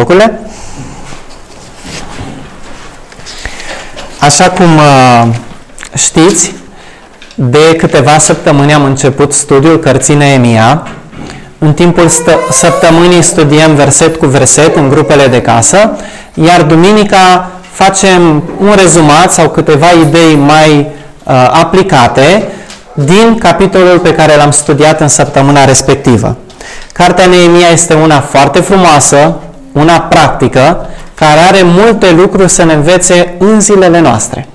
locurile. Așa cum uh, știți, de câteva săptămâni am început studiul cărții Neemia. În timpul săptămânii studiem verset cu verset în grupele de casă, iar duminica facem un rezumat sau câteva idei mai uh, aplicate din capitolul pe care l-am studiat în săptămâna respectivă. Cartea Neemia este una foarte frumoasă, una practică, care are multe lucruri să ne învețe în zilele noastre.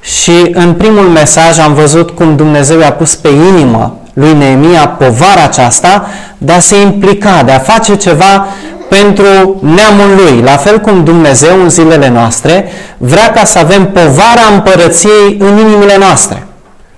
Și în primul mesaj am văzut cum Dumnezeu i-a pus pe inimă lui Neemia povara aceasta de a se implica, de a face ceva pentru neamul lui. La fel cum Dumnezeu în zilele noastre vrea ca să avem povara împărăției în inimile noastre.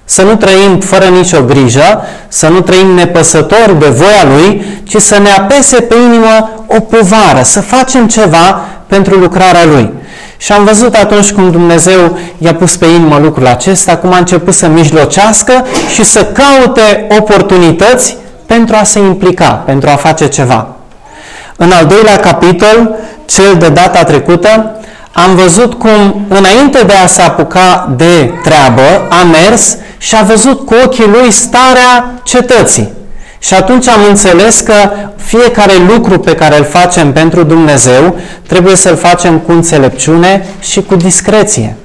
Să nu trăim fără nicio grijă, să nu trăim nepăsători de voia Lui, ci să ne apese pe inimă o povară, să facem ceva pentru lucrarea Lui. Și am văzut atunci cum Dumnezeu i-a pus pe inimă lucrul acesta, cum a început să mijlocească și să caute oportunități pentru a se implica, pentru a face ceva. În al doilea capitol, cel de data trecută, am văzut cum înainte de a se apuca de treabă, a mers și a văzut cu ochii lui starea cetății. Și atunci am înțeles că fiecare lucru pe care îl facem pentru Dumnezeu trebuie să-l facem cu înțelepciune și cu discreție.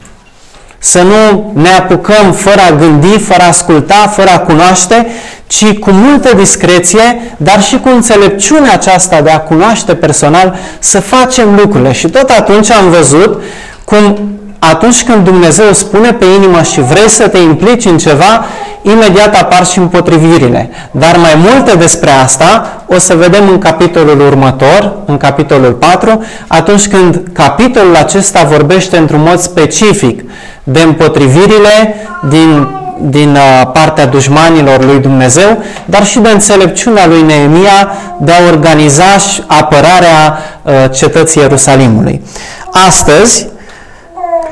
Să nu ne apucăm fără a gândi, fără a asculta, fără a cunoaște, ci cu multă discreție, dar și cu înțelepciunea aceasta de a cunoaște personal, să facem lucrurile. Și tot atunci am văzut cum atunci când Dumnezeu spune pe inimă și vrei să te implici în ceva, imediat apar și împotrivirile. Dar mai multe despre asta o să vedem în capitolul următor, în capitolul 4, atunci când capitolul acesta vorbește într-un mod specific de împotrivirile din, din uh, partea dușmanilor lui Dumnezeu, dar și de înțelepciunea lui Neemia de a organiza apărarea uh, cetății Ierusalimului. Astăzi,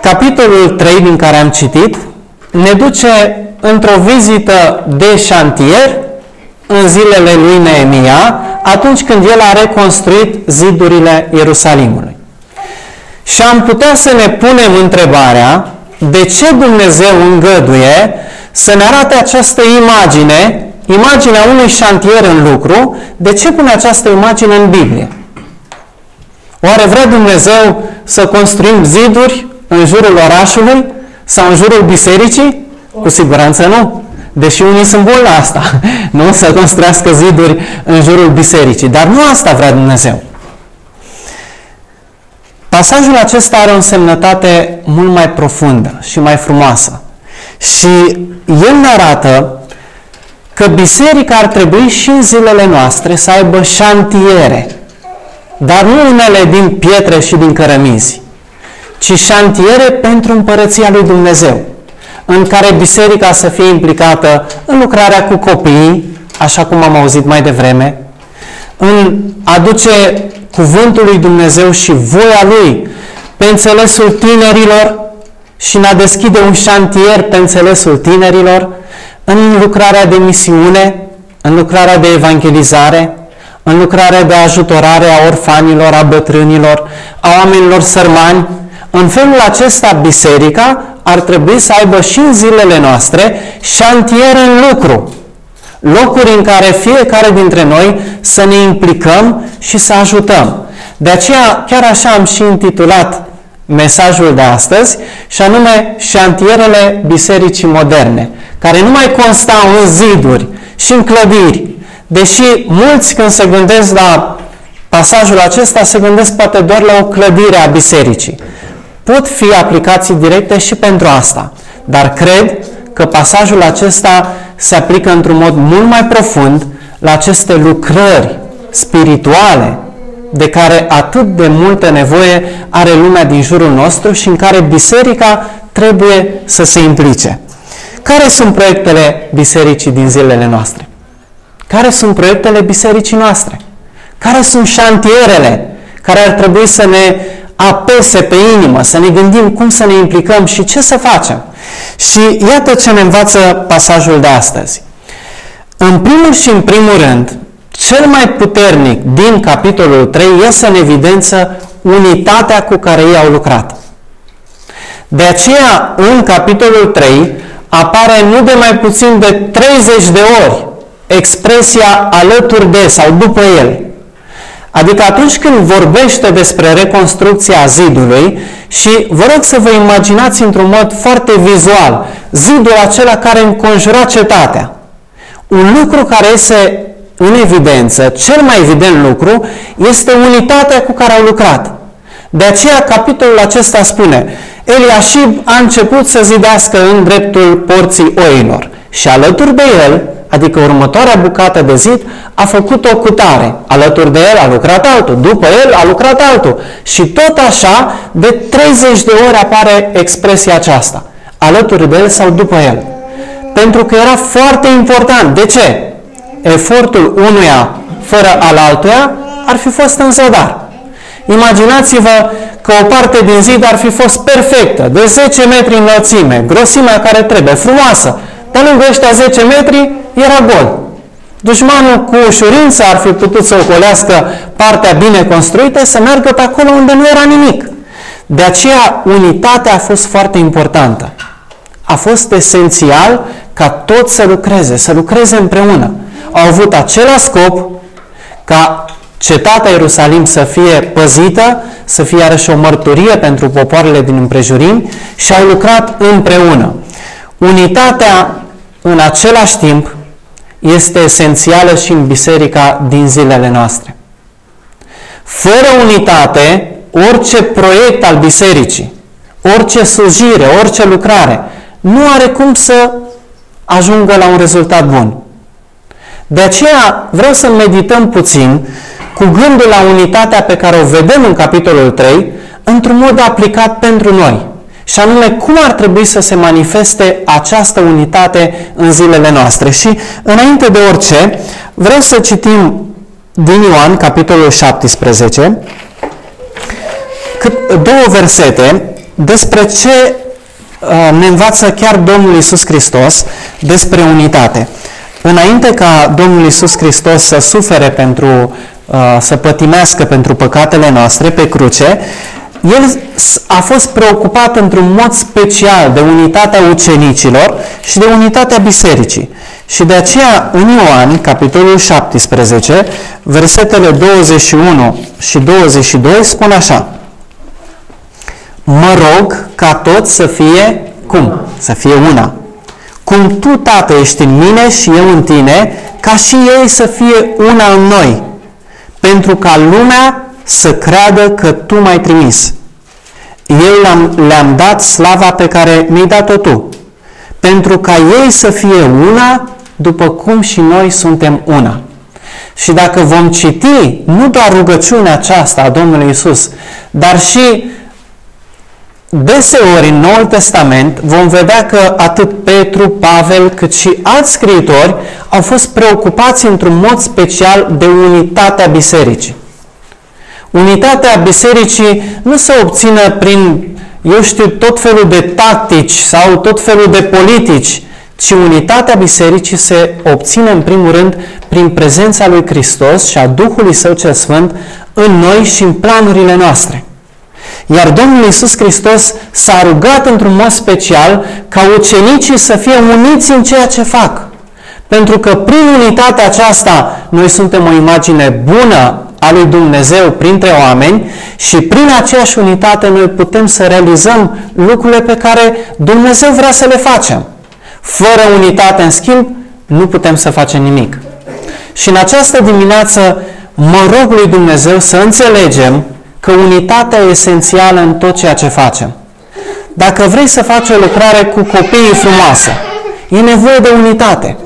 capitolul 3 din care am citit ne duce într-o vizită de șantier în zilele lui Neemia, atunci când el a reconstruit zidurile Ierusalimului. Și am putea să ne punem întrebarea de ce Dumnezeu îngăduie să ne arate această imagine, imaginea unui șantier în lucru, de ce pune această imagine în Biblie? Oare vrea Dumnezeu să construim ziduri în jurul orașului sau în jurul bisericii? Cu siguranță nu. Deși unii sunt buni la asta, nu să construiască ziduri în jurul bisericii. Dar nu asta vrea Dumnezeu. Pasajul acesta are o însemnătate mult mai profundă și mai frumoasă. Și el ne arată că biserica ar trebui și în zilele noastre să aibă șantiere, dar nu unele din pietre și din cărămizi, ci șantiere pentru împărăția lui Dumnezeu, în care biserica să fie implicată în lucrarea cu copiii, așa cum am auzit mai devreme, în aduce cuvântul lui Dumnezeu și voia lui pe înțelesul tinerilor și în a deschide un șantier pe înțelesul tinerilor, în lucrarea de misiune, în lucrarea de evangelizare, în lucrarea de ajutorare a orfanilor, a bătrânilor, a oamenilor sărmani, în felul acesta, biserica ar trebui să aibă și în zilele noastre șantiere în lucru. Locuri în care fiecare dintre noi să ne implicăm și să ajutăm. De aceea, chiar așa am și intitulat mesajul de astăzi, și anume șantierele bisericii moderne, care nu mai constau în ziduri și în clădiri, deși mulți când se gândesc la pasajul acesta, se gândesc poate doar la o clădire a bisericii pot fi aplicații directe și pentru asta. Dar cred că pasajul acesta se aplică într-un mod mult mai profund la aceste lucrări spirituale de care atât de multă nevoie are lumea din jurul nostru și în care biserica trebuie să se implice. Care sunt proiectele bisericii din zilele noastre? Care sunt proiectele bisericii noastre? Care sunt șantierele care ar trebui să ne apese pe inimă, să ne gândim cum să ne implicăm și ce să facem. Și iată ce ne învață pasajul de astăzi. În primul și în primul rând, cel mai puternic din capitolul 3 iese în evidență unitatea cu care ei au lucrat. De aceea, în capitolul 3, apare nu de mai puțin de 30 de ori expresia alături de sau după el. Adică atunci când vorbește despre reconstrucția zidului și vă rog să vă imaginați într-un mod foarte vizual zidul acela care înconjura cetatea. Un lucru care este în evidență, cel mai evident lucru, este unitatea cu care au lucrat. De aceea capitolul acesta spune, Eliashib a început să zidească în dreptul porții oilor și alături de el, adică următoarea bucată de zid, a făcut o cutare. Alături de el a lucrat altul, după el a lucrat altul. Și tot așa, de 30 de ori apare expresia aceasta. Alături de el sau după el. Pentru că era foarte important. De ce? Efortul unuia fără al altuia ar fi fost în zadar. Imaginați-vă că o parte din zid ar fi fost perfectă, de 10 metri înălțime, grosimea care trebuie, frumoasă. Dar lângă ăștia 10 metri era gol. Dușmanul cu ușurință ar fi putut să ocolească partea bine construită, să meargă pe acolo unde nu era nimic. De aceea, unitatea a fost foarte importantă. A fost esențial ca toți să lucreze, să lucreze împreună. Au avut același scop ca cetatea Ierusalim să fie păzită, să fie iarăși o mărturie pentru popoarele din împrejurim și au lucrat împreună. Unitatea în același timp este esențială și în biserica din zilele noastre. Fără unitate, orice proiect al bisericii, orice slujire, orice lucrare, nu are cum să ajungă la un rezultat bun. De aceea vreau să medităm puțin cu gândul la unitatea pe care o vedem în capitolul 3, într-un mod aplicat pentru noi. Și anume, cum ar trebui să se manifeste această unitate în zilele noastre. Și, înainte de orice, vreau să citim din Ioan, capitolul 17, două versete despre ce uh, ne învață chiar Domnul Isus Hristos despre unitate. Înainte ca Domnul Isus Hristos să sufere pentru Uh, să pătimească pentru păcatele noastre pe cruce, el a fost preocupat într-un mod special de unitatea ucenicilor și de unitatea bisericii. Și de aceea în Ioan, capitolul 17, versetele 21 și 22 spun așa. Mă rog ca toți să fie, cum? Să fie una. Cum tu, Tată, ești în mine și eu în tine, ca și ei să fie una în noi, pentru ca lumea să creadă că Tu m-ai trimis. Eu le-am, le-am dat slava pe care mi-ai dat-o Tu, pentru ca ei să fie una, după cum și noi suntem una. Și dacă vom citi nu doar rugăciunea aceasta a Domnului Isus, dar și deseori în Noul Testament vom vedea că atât Petru, Pavel, cât și alți scriitori au fost preocupați într-un mod special de unitatea bisericii. Unitatea bisericii nu se obține prin, eu știu, tot felul de tactici sau tot felul de politici, ci unitatea bisericii se obține în primul rând prin prezența lui Hristos și a Duhului Său cel Sfânt în noi și în planurile noastre. Iar Domnul Iisus Hristos s-a rugat într-un mod special ca ucenicii să fie uniți în ceea ce fac. Pentru că prin unitatea aceasta noi suntem o imagine bună a lui Dumnezeu printre oameni și prin aceeași unitate noi putem să realizăm lucrurile pe care Dumnezeu vrea să le facem. Fără unitate, în schimb, nu putem să facem nimic. Și în această dimineață mă rog lui Dumnezeu să înțelegem că unitatea e esențială în tot ceea ce facem. Dacă vrei să faci o lucrare cu copiii frumoasă, e nevoie de unitate.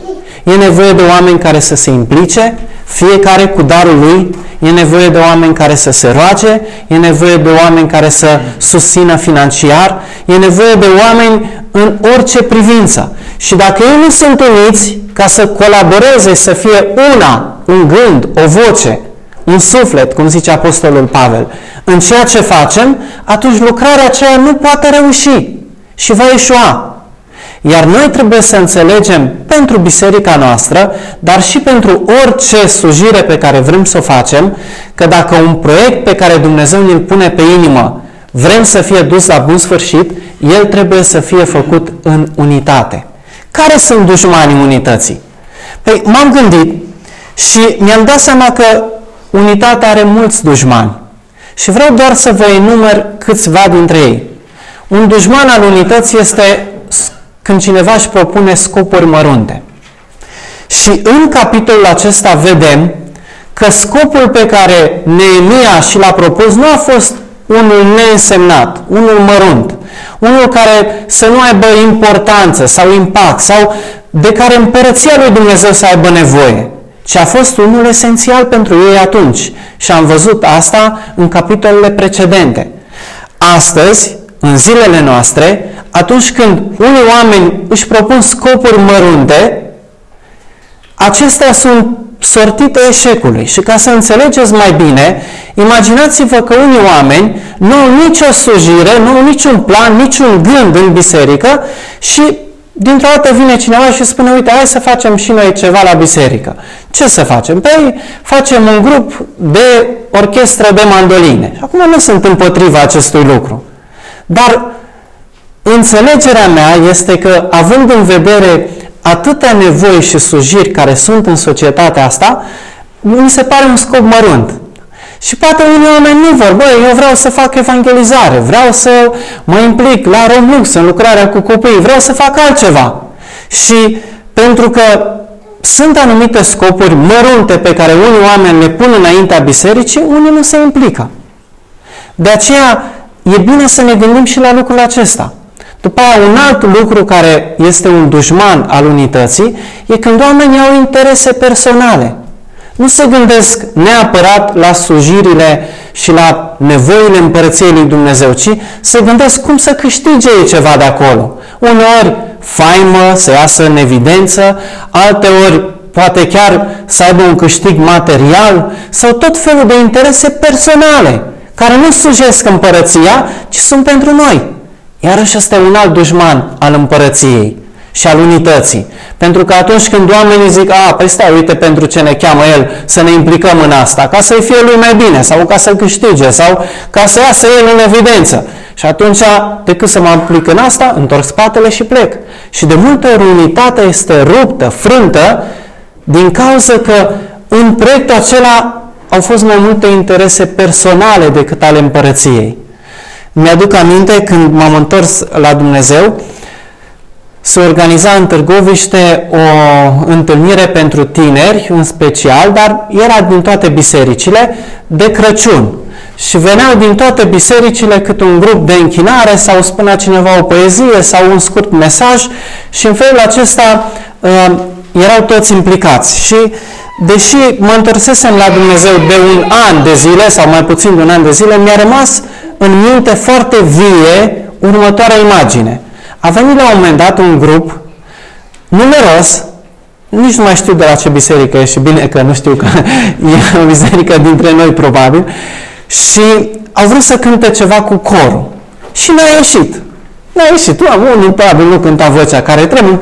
E nevoie de oameni care să se implice, fiecare cu darul lui, e nevoie de oameni care să se roage, e nevoie de oameni care să susțină financiar, e nevoie de oameni în orice privință. Și dacă ei nu sunt uniți ca să colaboreze, să fie una, un gând, o voce, un suflet, cum zice Apostolul Pavel, în ceea ce facem, atunci lucrarea aceea nu poate reuși și va ieșua. Iar noi trebuie să înțelegem pentru biserica noastră, dar și pentru orice slujire pe care vrem să o facem, că dacă un proiect pe care Dumnezeu ne-l pune pe inimă vrem să fie dus la bun sfârșit, el trebuie să fie făcut în unitate. Care sunt dușmanii unității? Păi m-am gândit și mi-am dat seama că unitatea are mulți dușmani. Și vreau doar să vă enumer câțiva dintre ei. Un dușman al unității este când cineva își propune scopuri mărunte. Și în capitolul acesta vedem că scopul pe care Neemia și l-a propus nu a fost unul neînsemnat, unul mărunt, unul care să nu aibă importanță sau impact sau de care împărăția lui Dumnezeu să aibă nevoie, ci a fost unul esențial pentru ei atunci. Și am văzut asta în capitolele precedente. Astăzi, în zilele noastre, atunci când unii oameni își propun scopuri mărunte, acestea sunt sortite eșecului. Și ca să înțelegeți mai bine, imaginați-vă că unii oameni nu au nicio slujire, nu au niciun plan, niciun gând în biserică și dintr-o dată vine cineva și spune, uite, hai să facem și noi ceva la biserică. Ce să facem? Păi facem un grup de orchestră de mandoline. Și acum nu sunt împotriva acestui lucru. Dar înțelegerea mea este că, având în vedere atâtea nevoi și slujiri care sunt în societatea asta, mi se pare un scop mărunt. Și poate unii oameni nu vor, băi, eu vreau să fac evangelizare, vreau să mă implic la Romlux, în lucrarea cu copii, vreau să fac altceva. Și pentru că sunt anumite scopuri mărunte pe care unii oameni le pun înaintea bisericii, unii nu se implică. De aceea e bine să ne gândim și la lucrul acesta. După aia, un alt lucru care este un dușman al unității e când oamenii au interese personale. Nu se gândesc neapărat la slujirile și la nevoile împărăției lui Dumnezeu, ci se gândesc cum să câștige ei ceva de acolo. Uneori faimă, să iasă în evidență, alteori poate chiar să aibă un câștig material sau tot felul de interese personale care nu slujesc împărăția, ci sunt pentru noi. Iarăși este un alt dușman al împărăției și al unității. Pentru că atunci când oamenii zic, a, păi stai, uite pentru ce ne cheamă el să ne implicăm în asta, ca să-i fie lui mai bine, sau ca să câștige, sau ca să iasă el în evidență. Și atunci, decât să mă implic în asta, întorc spatele și plec. Și de multe ori unitatea este ruptă, frântă, din cauza că în proiectul acela au fost mai multe interese personale decât ale împărăției. Mi-aduc aminte când m-am întors la Dumnezeu, se organiza în Târgoviște o întâlnire pentru tineri, în special, dar era din toate bisericile, de Crăciun. Și veneau din toate bisericile cât un grup de închinare sau spunea cineva o poezie sau un scurt mesaj și în felul acesta uh, erau toți implicați. Și deși mă întorsesem la Dumnezeu de un an de zile sau mai puțin de un an de zile, mi-a rămas în minte foarte vie următoarea imagine. A venit la un moment dat un grup numeros, nici nu mai știu de la ce biserică e și bine că nu știu că e o biserică dintre noi probabil, și au vrut să cânte ceva cu corul. Și n-a ieșit. N-a ieșit. Tu am unul probabil nu cânta vocea care trebuie.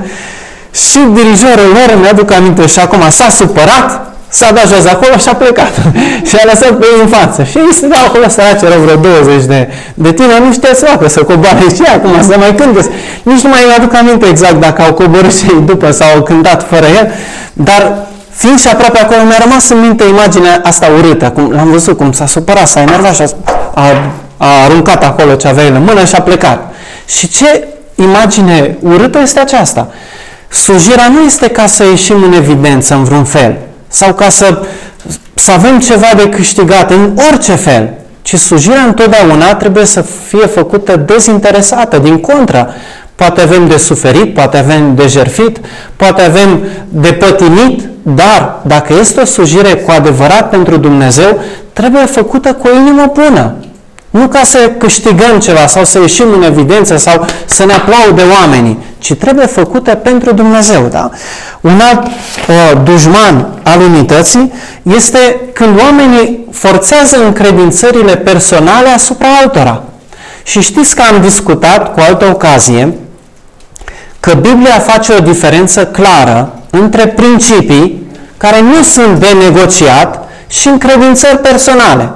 Și dirijorul lor, mi-aduc aminte și acum, s-a supărat S-a dat jos acolo și a plecat. și a lăsat pe ei în față. Și ei stăteau acolo săraci, erau vreo 20 de, de tine, nu știa să facă, să coboare și acum să mai cânte. Nici nu mai aduc aminte exact dacă au coborât și ei după sau au cântat fără el, dar fiind și aproape acolo, mi-a rămas în minte imaginea asta urâtă. Cum, l-am văzut cum s-a supărat, s-a enervat și a, a, a aruncat acolo ce avea el în mână și a plecat. Și ce imagine urâtă este aceasta? Slujirea nu este ca să ieșim în evidență în vreun fel sau ca să, să avem ceva de câștigat în orice fel, ci slujirea întotdeauna trebuie să fie făcută dezinteresată, din contră. Poate avem de suferit, poate avem de jerfit, poate avem de pătimit, dar dacă este o slujire cu adevărat pentru Dumnezeu, trebuie făcută cu o inimă bună. Nu ca să câștigăm ceva sau să ieșim în evidență sau să ne aplaude oamenii, ci trebuie făcute pentru Dumnezeu. Da? Un alt uh, dușman al unității este când oamenii forțează încredințările personale asupra altora. Și știți că am discutat cu altă ocazie că Biblia face o diferență clară între principii care nu sunt de negociat și încredințări personale.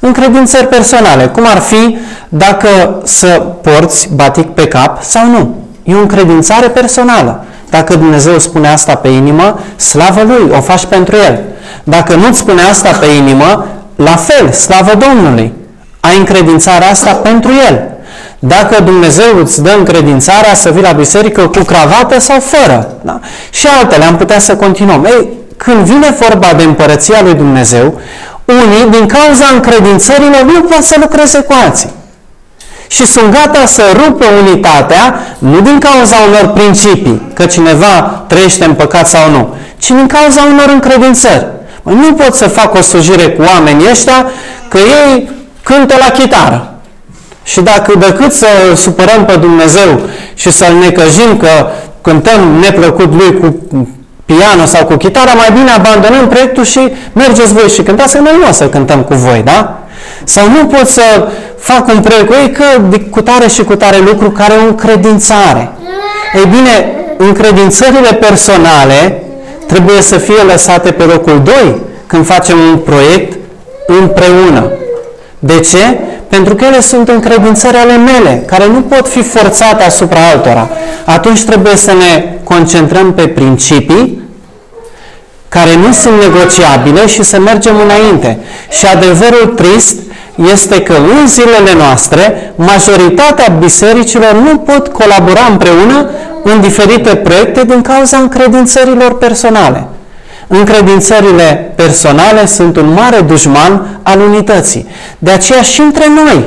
Încredințări personale, cum ar fi dacă să porți batic pe cap sau nu. E o încredințare personală. Dacă Dumnezeu spune asta pe inimă, slavă Lui, o faci pentru El. Dacă nu-ți spune asta pe inimă, la fel, slavă Domnului. Ai încredințarea asta pentru El. Dacă Dumnezeu îți dă încredințarea să vii la biserică cu cravată sau fără. Da? Și altele, am putea să continuăm. Ei, când vine vorba de împărăția lui Dumnezeu, unii, din cauza încredințărilor, nu pot să lucreze cu alții. Și sunt gata să rupă unitatea, nu din cauza unor principii, că cineva trăiește în păcat sau nu, ci din cauza unor încredințări. Nu pot să fac o slujire cu oamenii ăștia că ei cântă la chitară. Și dacă decât să supărăm pe Dumnezeu și să-L necăjim că cântăm neplăcut Lui cu piano sau cu chitară, mai bine abandonăm proiectul și mergeți voi și cântați, noi nu o să cântăm cu voi, da? Sau nu pot să fac un proiect cu ei că cu tare și cu tare lucru care e o încredințare. Ei bine, încredințările personale trebuie să fie lăsate pe locul 2 când facem un proiect împreună. De ce? Pentru că ele sunt încredințări ale mele, care nu pot fi forțate asupra altora. Atunci trebuie să ne concentrăm pe principii care nu sunt negociabile și să mergem înainte. Și adevărul trist este că în zilele noastre majoritatea bisericilor nu pot colabora împreună în diferite proiecte din cauza încredințărilor personale. Încredințările personale sunt un mare dușman al unității. De aceea și între noi,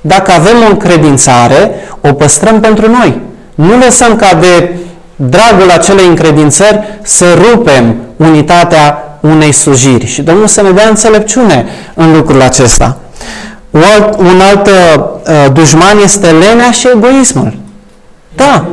dacă avem o încredințare, o păstrăm pentru noi. Nu lăsăm ca de dragul acelei încredințări să rupem unitatea unei slujiri. Și Domnul să ne dea înțelepciune în lucrul acesta. Un alt, un alt uh, dușman este lenea și egoismul. Da,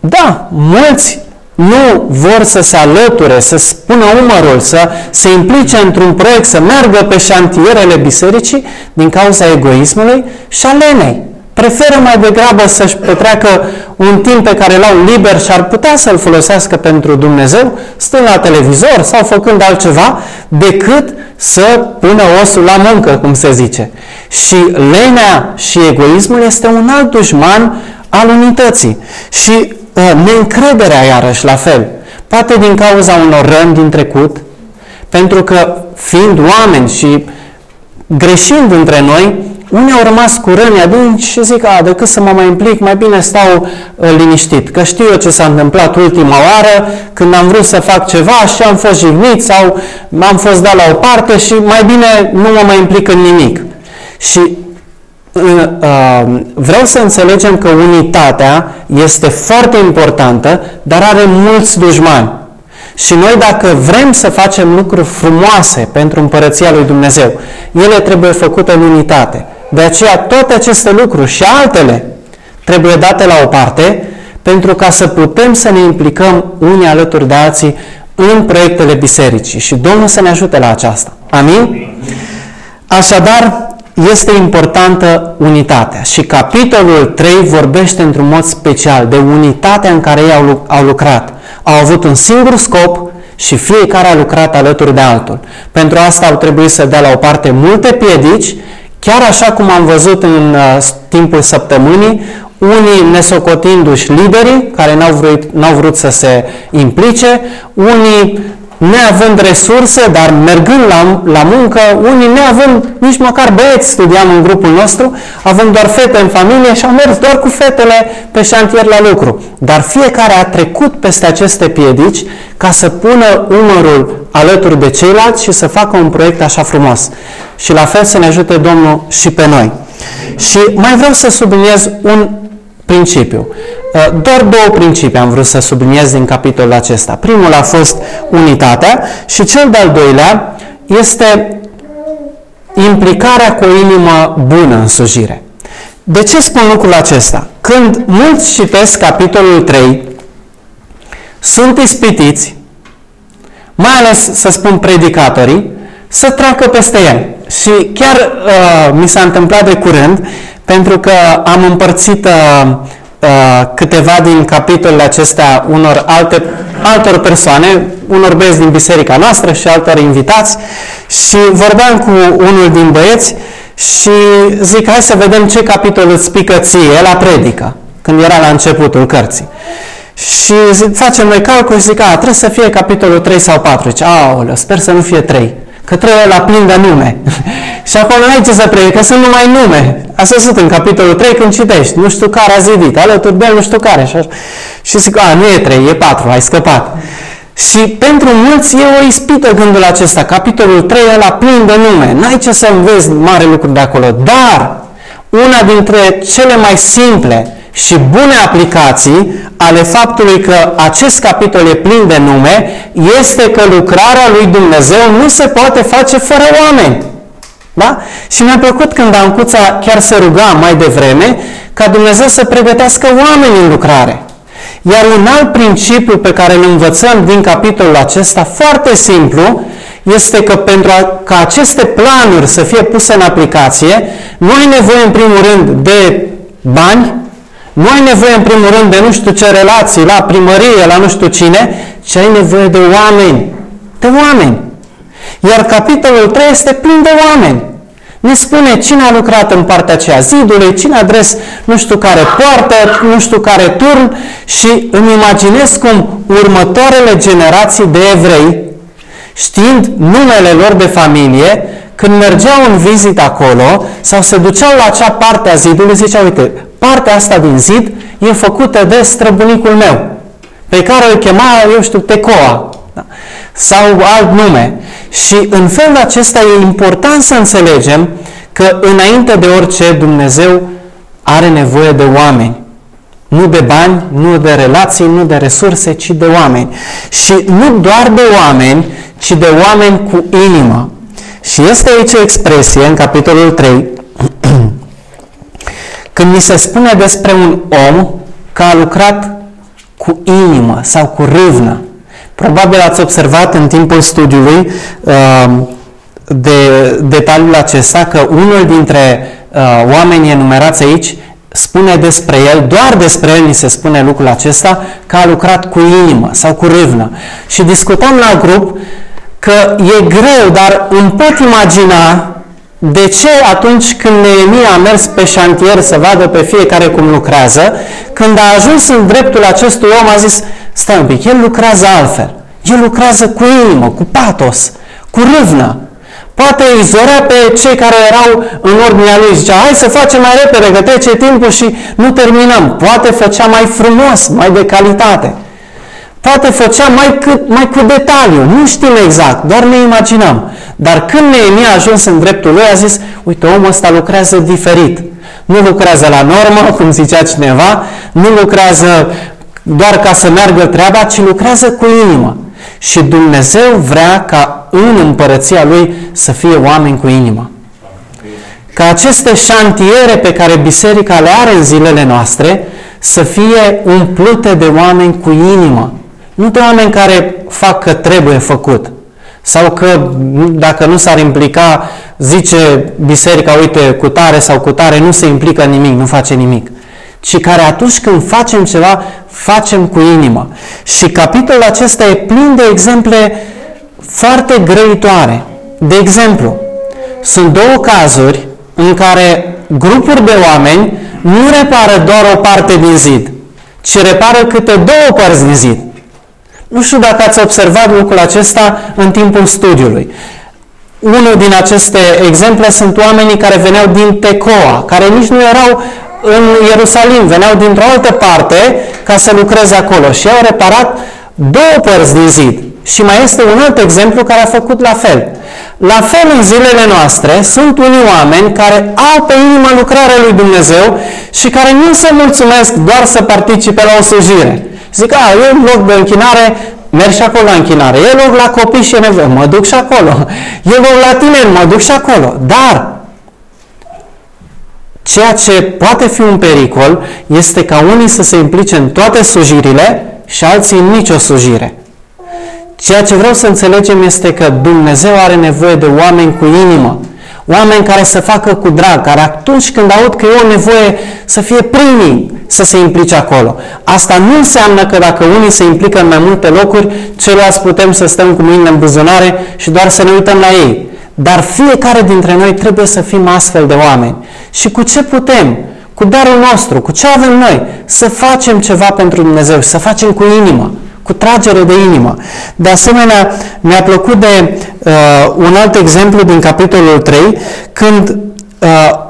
da, mulți nu vor să se alăture, să spună umărul, să se implice într-un proiect, să meargă pe șantierele bisericii din cauza egoismului și a lenei. Preferă mai degrabă să-și petreacă un timp pe care l-au liber și ar putea să-l folosească pentru Dumnezeu, stând la televizor sau făcând altceva, decât să pună osul la muncă, cum se zice. Și lenea și egoismul este un alt dușman al unității. Și uh, neîncrederea, iarăși, la fel. Poate din cauza unor răni din trecut, pentru că fiind oameni și greșind între noi, unii au rămas cu răni adânci și zic, a, decât să mă mai implic, mai bine stau uh, liniștit. Că știu eu ce s-a întâmplat ultima oară, când am vrut să fac ceva și am fost jignit sau am fost dat la o parte și mai bine nu mă mai implic în nimic. Și uh, uh, vreau să înțelegem că unitatea este foarte importantă, dar are mulți dușmani. Și noi dacă vrem să facem lucruri frumoase pentru împărăția lui Dumnezeu, ele trebuie făcute în unitate. De aceea toate aceste lucruri și altele trebuie date la o parte pentru ca să putem să ne implicăm unii alături de alții în proiectele bisericii și Domnul să ne ajute la aceasta. Amin? Așadar, este importantă unitatea și capitolul 3 vorbește într-un mod special de unitatea în care ei au, au lucrat. Au avut un singur scop și fiecare a lucrat alături de altul. Pentru asta au trebuit să dea la o parte multe piedici Chiar așa cum am văzut în uh, timpul săptămânii, unii nesocotindu-și liderii, care n-au vrut, n-au vrut să se implice, unii neavând resurse, dar mergând la, la muncă, unii neavând nici măcar băieți, studiam în grupul nostru, având doar fete în familie și au mers doar cu fetele pe șantier la lucru. Dar fiecare a trecut peste aceste piedici ca să pună umărul alături de ceilalți și să facă un proiect așa frumos. Și la fel să ne ajute Domnul și pe noi. Și mai vreau să subliniez un principiu. Uh, doar două principii am vrut să subliniez din capitolul acesta. Primul a fost unitatea și cel de-al doilea este implicarea cu o inimă bună în slujire. De ce spun lucrul acesta? Când mulți citesc capitolul 3, sunt ispitiți, mai ales să spun predicatorii, să treacă peste el. Și chiar uh, mi s-a întâmplat de curând, pentru că am împărțit uh, uh, câteva din capitolele acestea unor alte, altor persoane, unor băieți din biserica noastră și altor invitați și vorbeam cu unul din băieți și zic, hai să vedem ce capitol îți pică ție la predică, când era la începutul cărții. Și zic, facem noi calcul și zic, a, trebuie să fie capitolul 3 sau 4. Zice, aoleu, sper să nu fie 3, că trebuie la plin de nume. și acolo nu ai ce să predic, că sunt numai nume. Asta sunt în capitolul 3 când citești, nu știu care a zidit, alături de el nu știu care. Și, și zic, a, nu e 3, e 4, ai scăpat. Și pentru mulți e o ispită gândul acesta. Capitolul 3 e la plin de nume. N-ai ce să înveți mare lucru de acolo. Dar una dintre cele mai simple și bune aplicații ale faptului că acest capitol e plin de nume este că lucrarea lui Dumnezeu nu se poate face fără oameni. Da? Și mi-a plăcut când Ancuța chiar se ruga mai devreme ca Dumnezeu să pregătească oameni în lucrare. Iar un alt principiu pe care îl învățăm din capitolul acesta, foarte simplu, este că pentru a, ca aceste planuri să fie puse în aplicație, nu ai nevoie în primul rând de bani, nu ai nevoie în primul rând de nu știu ce relații la primărie, la nu știu cine, ci ai nevoie de oameni. De oameni. Iar capitolul 3 este plin de oameni. Ne spune cine a lucrat în partea aceea zidului, cine a adres nu știu care poartă, nu știu care turn și îmi imaginez cum următoarele generații de evrei, știind numele lor de familie, când mergeau în vizit acolo sau se duceau la acea parte a zidului, ziceau, uite, partea asta din zid e făcută de străbunicul meu, pe care îl chema, eu știu, Tecoa, da? sau alt nume. Și în felul acesta e important să înțelegem că înainte de orice Dumnezeu are nevoie de oameni. Nu de bani, nu de relații, nu de resurse, ci de oameni. Și nu doar de oameni, ci de oameni cu inimă. Și este aici o expresie în capitolul 3, când mi se spune despre un om că a lucrat cu inimă sau cu râvnă. Probabil ați observat în timpul studiului uh, de detaliul acesta că unul dintre uh, oamenii enumerați aici spune despre el, doar despre el ni se spune lucrul acesta, că a lucrat cu inimă sau cu râvnă. Și discutam la grup că e greu, dar îmi pot imagina de ce atunci când Neemia a mers pe șantier să vadă pe fiecare cum lucrează, când a ajuns în dreptul acestui om a zis, stai un pic, el lucrează altfel. El lucrează cu inimă, cu patos, cu râvnă. Poate îi zorea pe cei care erau în ordinea lui. Zicea, hai să facem mai repede, că trece timpul și nu terminăm. Poate făcea mai frumos, mai de calitate. Poate făcea mai, cât, mai cu detaliu, nu știm exact, doar ne imaginăm. Dar când Neemia a ajuns în dreptul lui, a zis, uite, omul ăsta lucrează diferit. Nu lucrează la normă, cum zicea cineva, nu lucrează doar ca să meargă treaba, ci lucrează cu inimă. Și Dumnezeu vrea ca în împărăția Lui să fie oameni cu inimă. Ca aceste șantiere pe care biserica le are în zilele noastre să fie umplute de oameni cu inimă. Nu de oameni care fac că trebuie făcut. Sau că dacă nu s-ar implica, zice biserica, uite, cu tare sau cu tare, nu se implică în nimic, nu face nimic. Ci care atunci când facem ceva, facem cu inimă. Și capitolul acesta e plin de exemple foarte grăitoare. De exemplu, sunt două cazuri în care grupuri de oameni nu repară doar o parte din zid, ci repară câte două părți din zid. Nu știu dacă ați observat lucrul acesta în timpul studiului. Unul din aceste exemple sunt oamenii care veneau din Tecoa, care nici nu erau în Ierusalim, veneau dintr-o altă parte ca să lucreze acolo și au reparat două părți din zid. Și mai este un alt exemplu care a făcut la fel. La fel în zilele noastre sunt unii oameni care au pe inimă lucrarea lui Dumnezeu și care nu se mulțumesc doar să participe la o slujire. Zic, a, e un loc de închinare, merg și acolo la închinare. E loc la copii și e nevoie, mă duc și acolo. E loc la tine, mă duc și acolo. Dar Ceea ce poate fi un pericol este ca unii să se implice în toate slujirile și alții în nicio slujire. Ceea ce vreau să înțelegem este că Dumnezeu are nevoie de oameni cu inimă, oameni care să facă cu drag, care atunci când aud că e o nevoie să fie primii, să se implice acolo. Asta nu înseamnă că dacă unii se implică în mai multe locuri, ceilalți putem să stăm cu mâinile în buzunare și doar să ne uităm la ei. Dar fiecare dintre noi trebuie să fim astfel de oameni. Și cu ce putem? Cu darul nostru, cu ce avem noi? Să facem ceva pentru Dumnezeu, să facem cu inimă cu tragere de inimă. De asemenea, mi-a plăcut de uh, un alt exemplu din capitolul 3, când uh,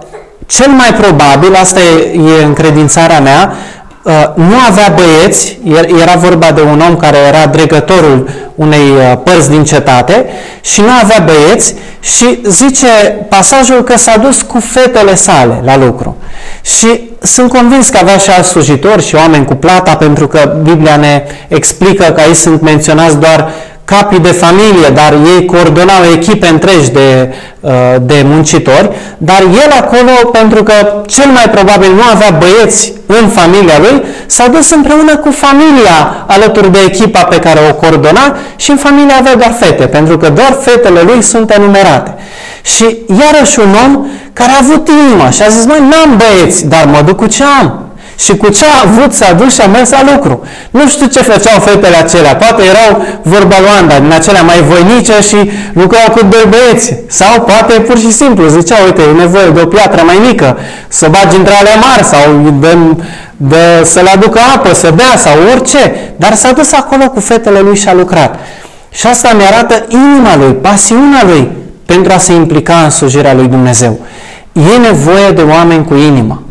cel mai probabil, asta e, e încredințarea mea, uh, nu avea băieți, era vorba de un om care era dregătorul unei uh, părți din cetate și nu avea băieți și zice pasajul că s-a dus cu fetele sale la lucru. Și sunt convins că avea și alți slujitori și oameni cu plata, pentru că Biblia ne explică că aici sunt menționați doar capii de familie, dar ei coordonau echipe întregi de, uh, de muncitori, dar el acolo, pentru că cel mai probabil nu avea băieți în familia lui, s-a dus împreună cu familia alături de echipa pe care o coordona și în familie avea doar fete, pentru că doar fetele lui sunt enumerate. Și iarăși un om care a avut inima și a zis, măi, n-am băieți, dar mă duc cu ce am. Și cu ce a avut s-a dus și a mers la lucru. Nu știu ce făceau fetele acelea. Poate erau vorba Luanda, din acelea mai voinice și lucrau cu doi băieți. Sau poate pur și simplu zicea, uite, e nevoie de o piatră mai mică, să bagi între ale mari sau de, de, să le aducă apă, să bea sau orice. Dar s-a dus acolo cu fetele lui și a lucrat. Și asta mi arată inima lui, pasiunea lui pentru a se implica în slujirea lui Dumnezeu. E nevoie de oameni cu inimă.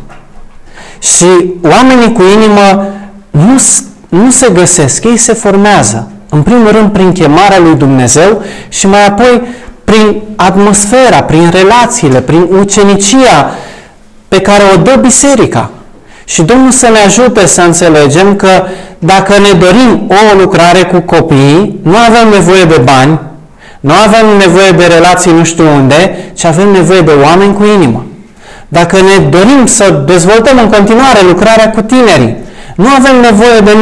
Și oamenii cu inimă nu, nu se găsesc, ei se formează. În primul rând prin chemarea lui Dumnezeu și mai apoi prin atmosfera, prin relațiile, prin ucenicia pe care o dă biserica. Și Domnul să ne ajute să înțelegem că dacă ne dorim o lucrare cu copiii, nu avem nevoie de bani, nu avem nevoie de relații nu știu unde, ci avem nevoie de oameni cu inimă. Dacă ne dorim să dezvoltăm în continuare lucrarea cu tinerii, nu avem nevoie de,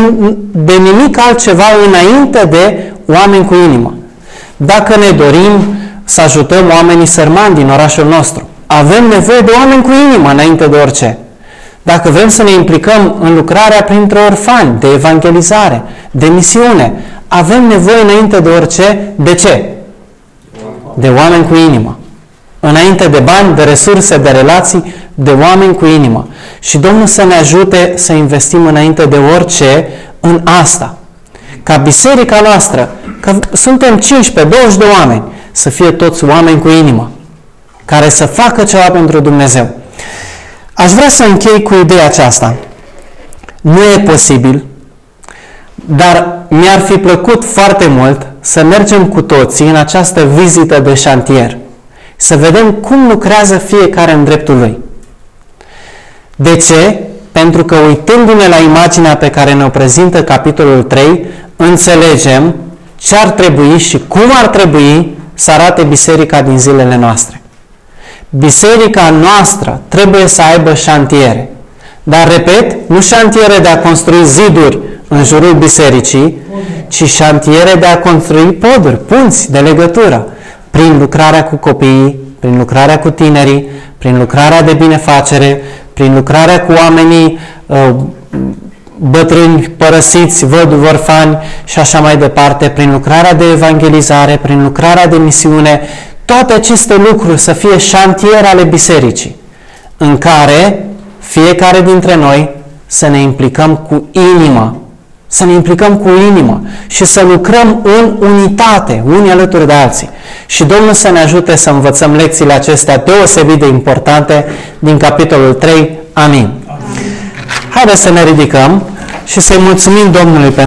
de nimic altceva înainte de oameni cu inimă. Dacă ne dorim să ajutăm oamenii sărmani din orașul nostru, avem nevoie de oameni cu inimă înainte de orice. Dacă vrem să ne implicăm în lucrarea printre orfani, de evangelizare, de misiune, avem nevoie înainte de orice, de ce? De oameni cu inimă înainte de bani, de resurse, de relații, de oameni cu inimă. Și Domnul să ne ajute să investim înainte de orice în asta. Ca biserica noastră, că suntem 15, 20 de oameni, să fie toți oameni cu inimă, care să facă ceva pentru Dumnezeu. Aș vrea să închei cu ideea aceasta. Nu e posibil, dar mi-ar fi plăcut foarte mult să mergem cu toții în această vizită de șantier să vedem cum lucrează fiecare în dreptul lui. De ce? Pentru că uitându-ne la imaginea pe care ne-o prezintă capitolul 3, înțelegem ce ar trebui și cum ar trebui să arate biserica din zilele noastre. Biserica noastră trebuie să aibă șantiere. Dar, repet, nu șantiere de a construi ziduri în jurul bisericii, ci șantiere de a construi poduri, punți de legătură prin lucrarea cu copiii, prin lucrarea cu tinerii, prin lucrarea de binefacere, prin lucrarea cu oamenii uh, bătrâni, părăsiți, văduvi, orfani și așa mai departe, prin lucrarea de evangelizare, prin lucrarea de misiune, toate aceste lucruri să fie șantiere ale bisericii, în care fiecare dintre noi să ne implicăm cu inima să ne implicăm cu inimă și să lucrăm în unitate, unii alături de alții. Și Domnul să ne ajute să învățăm lecțiile acestea deosebit de importante din capitolul 3. Amin. Haideți să ne ridicăm și să-i mulțumim Domnului pentru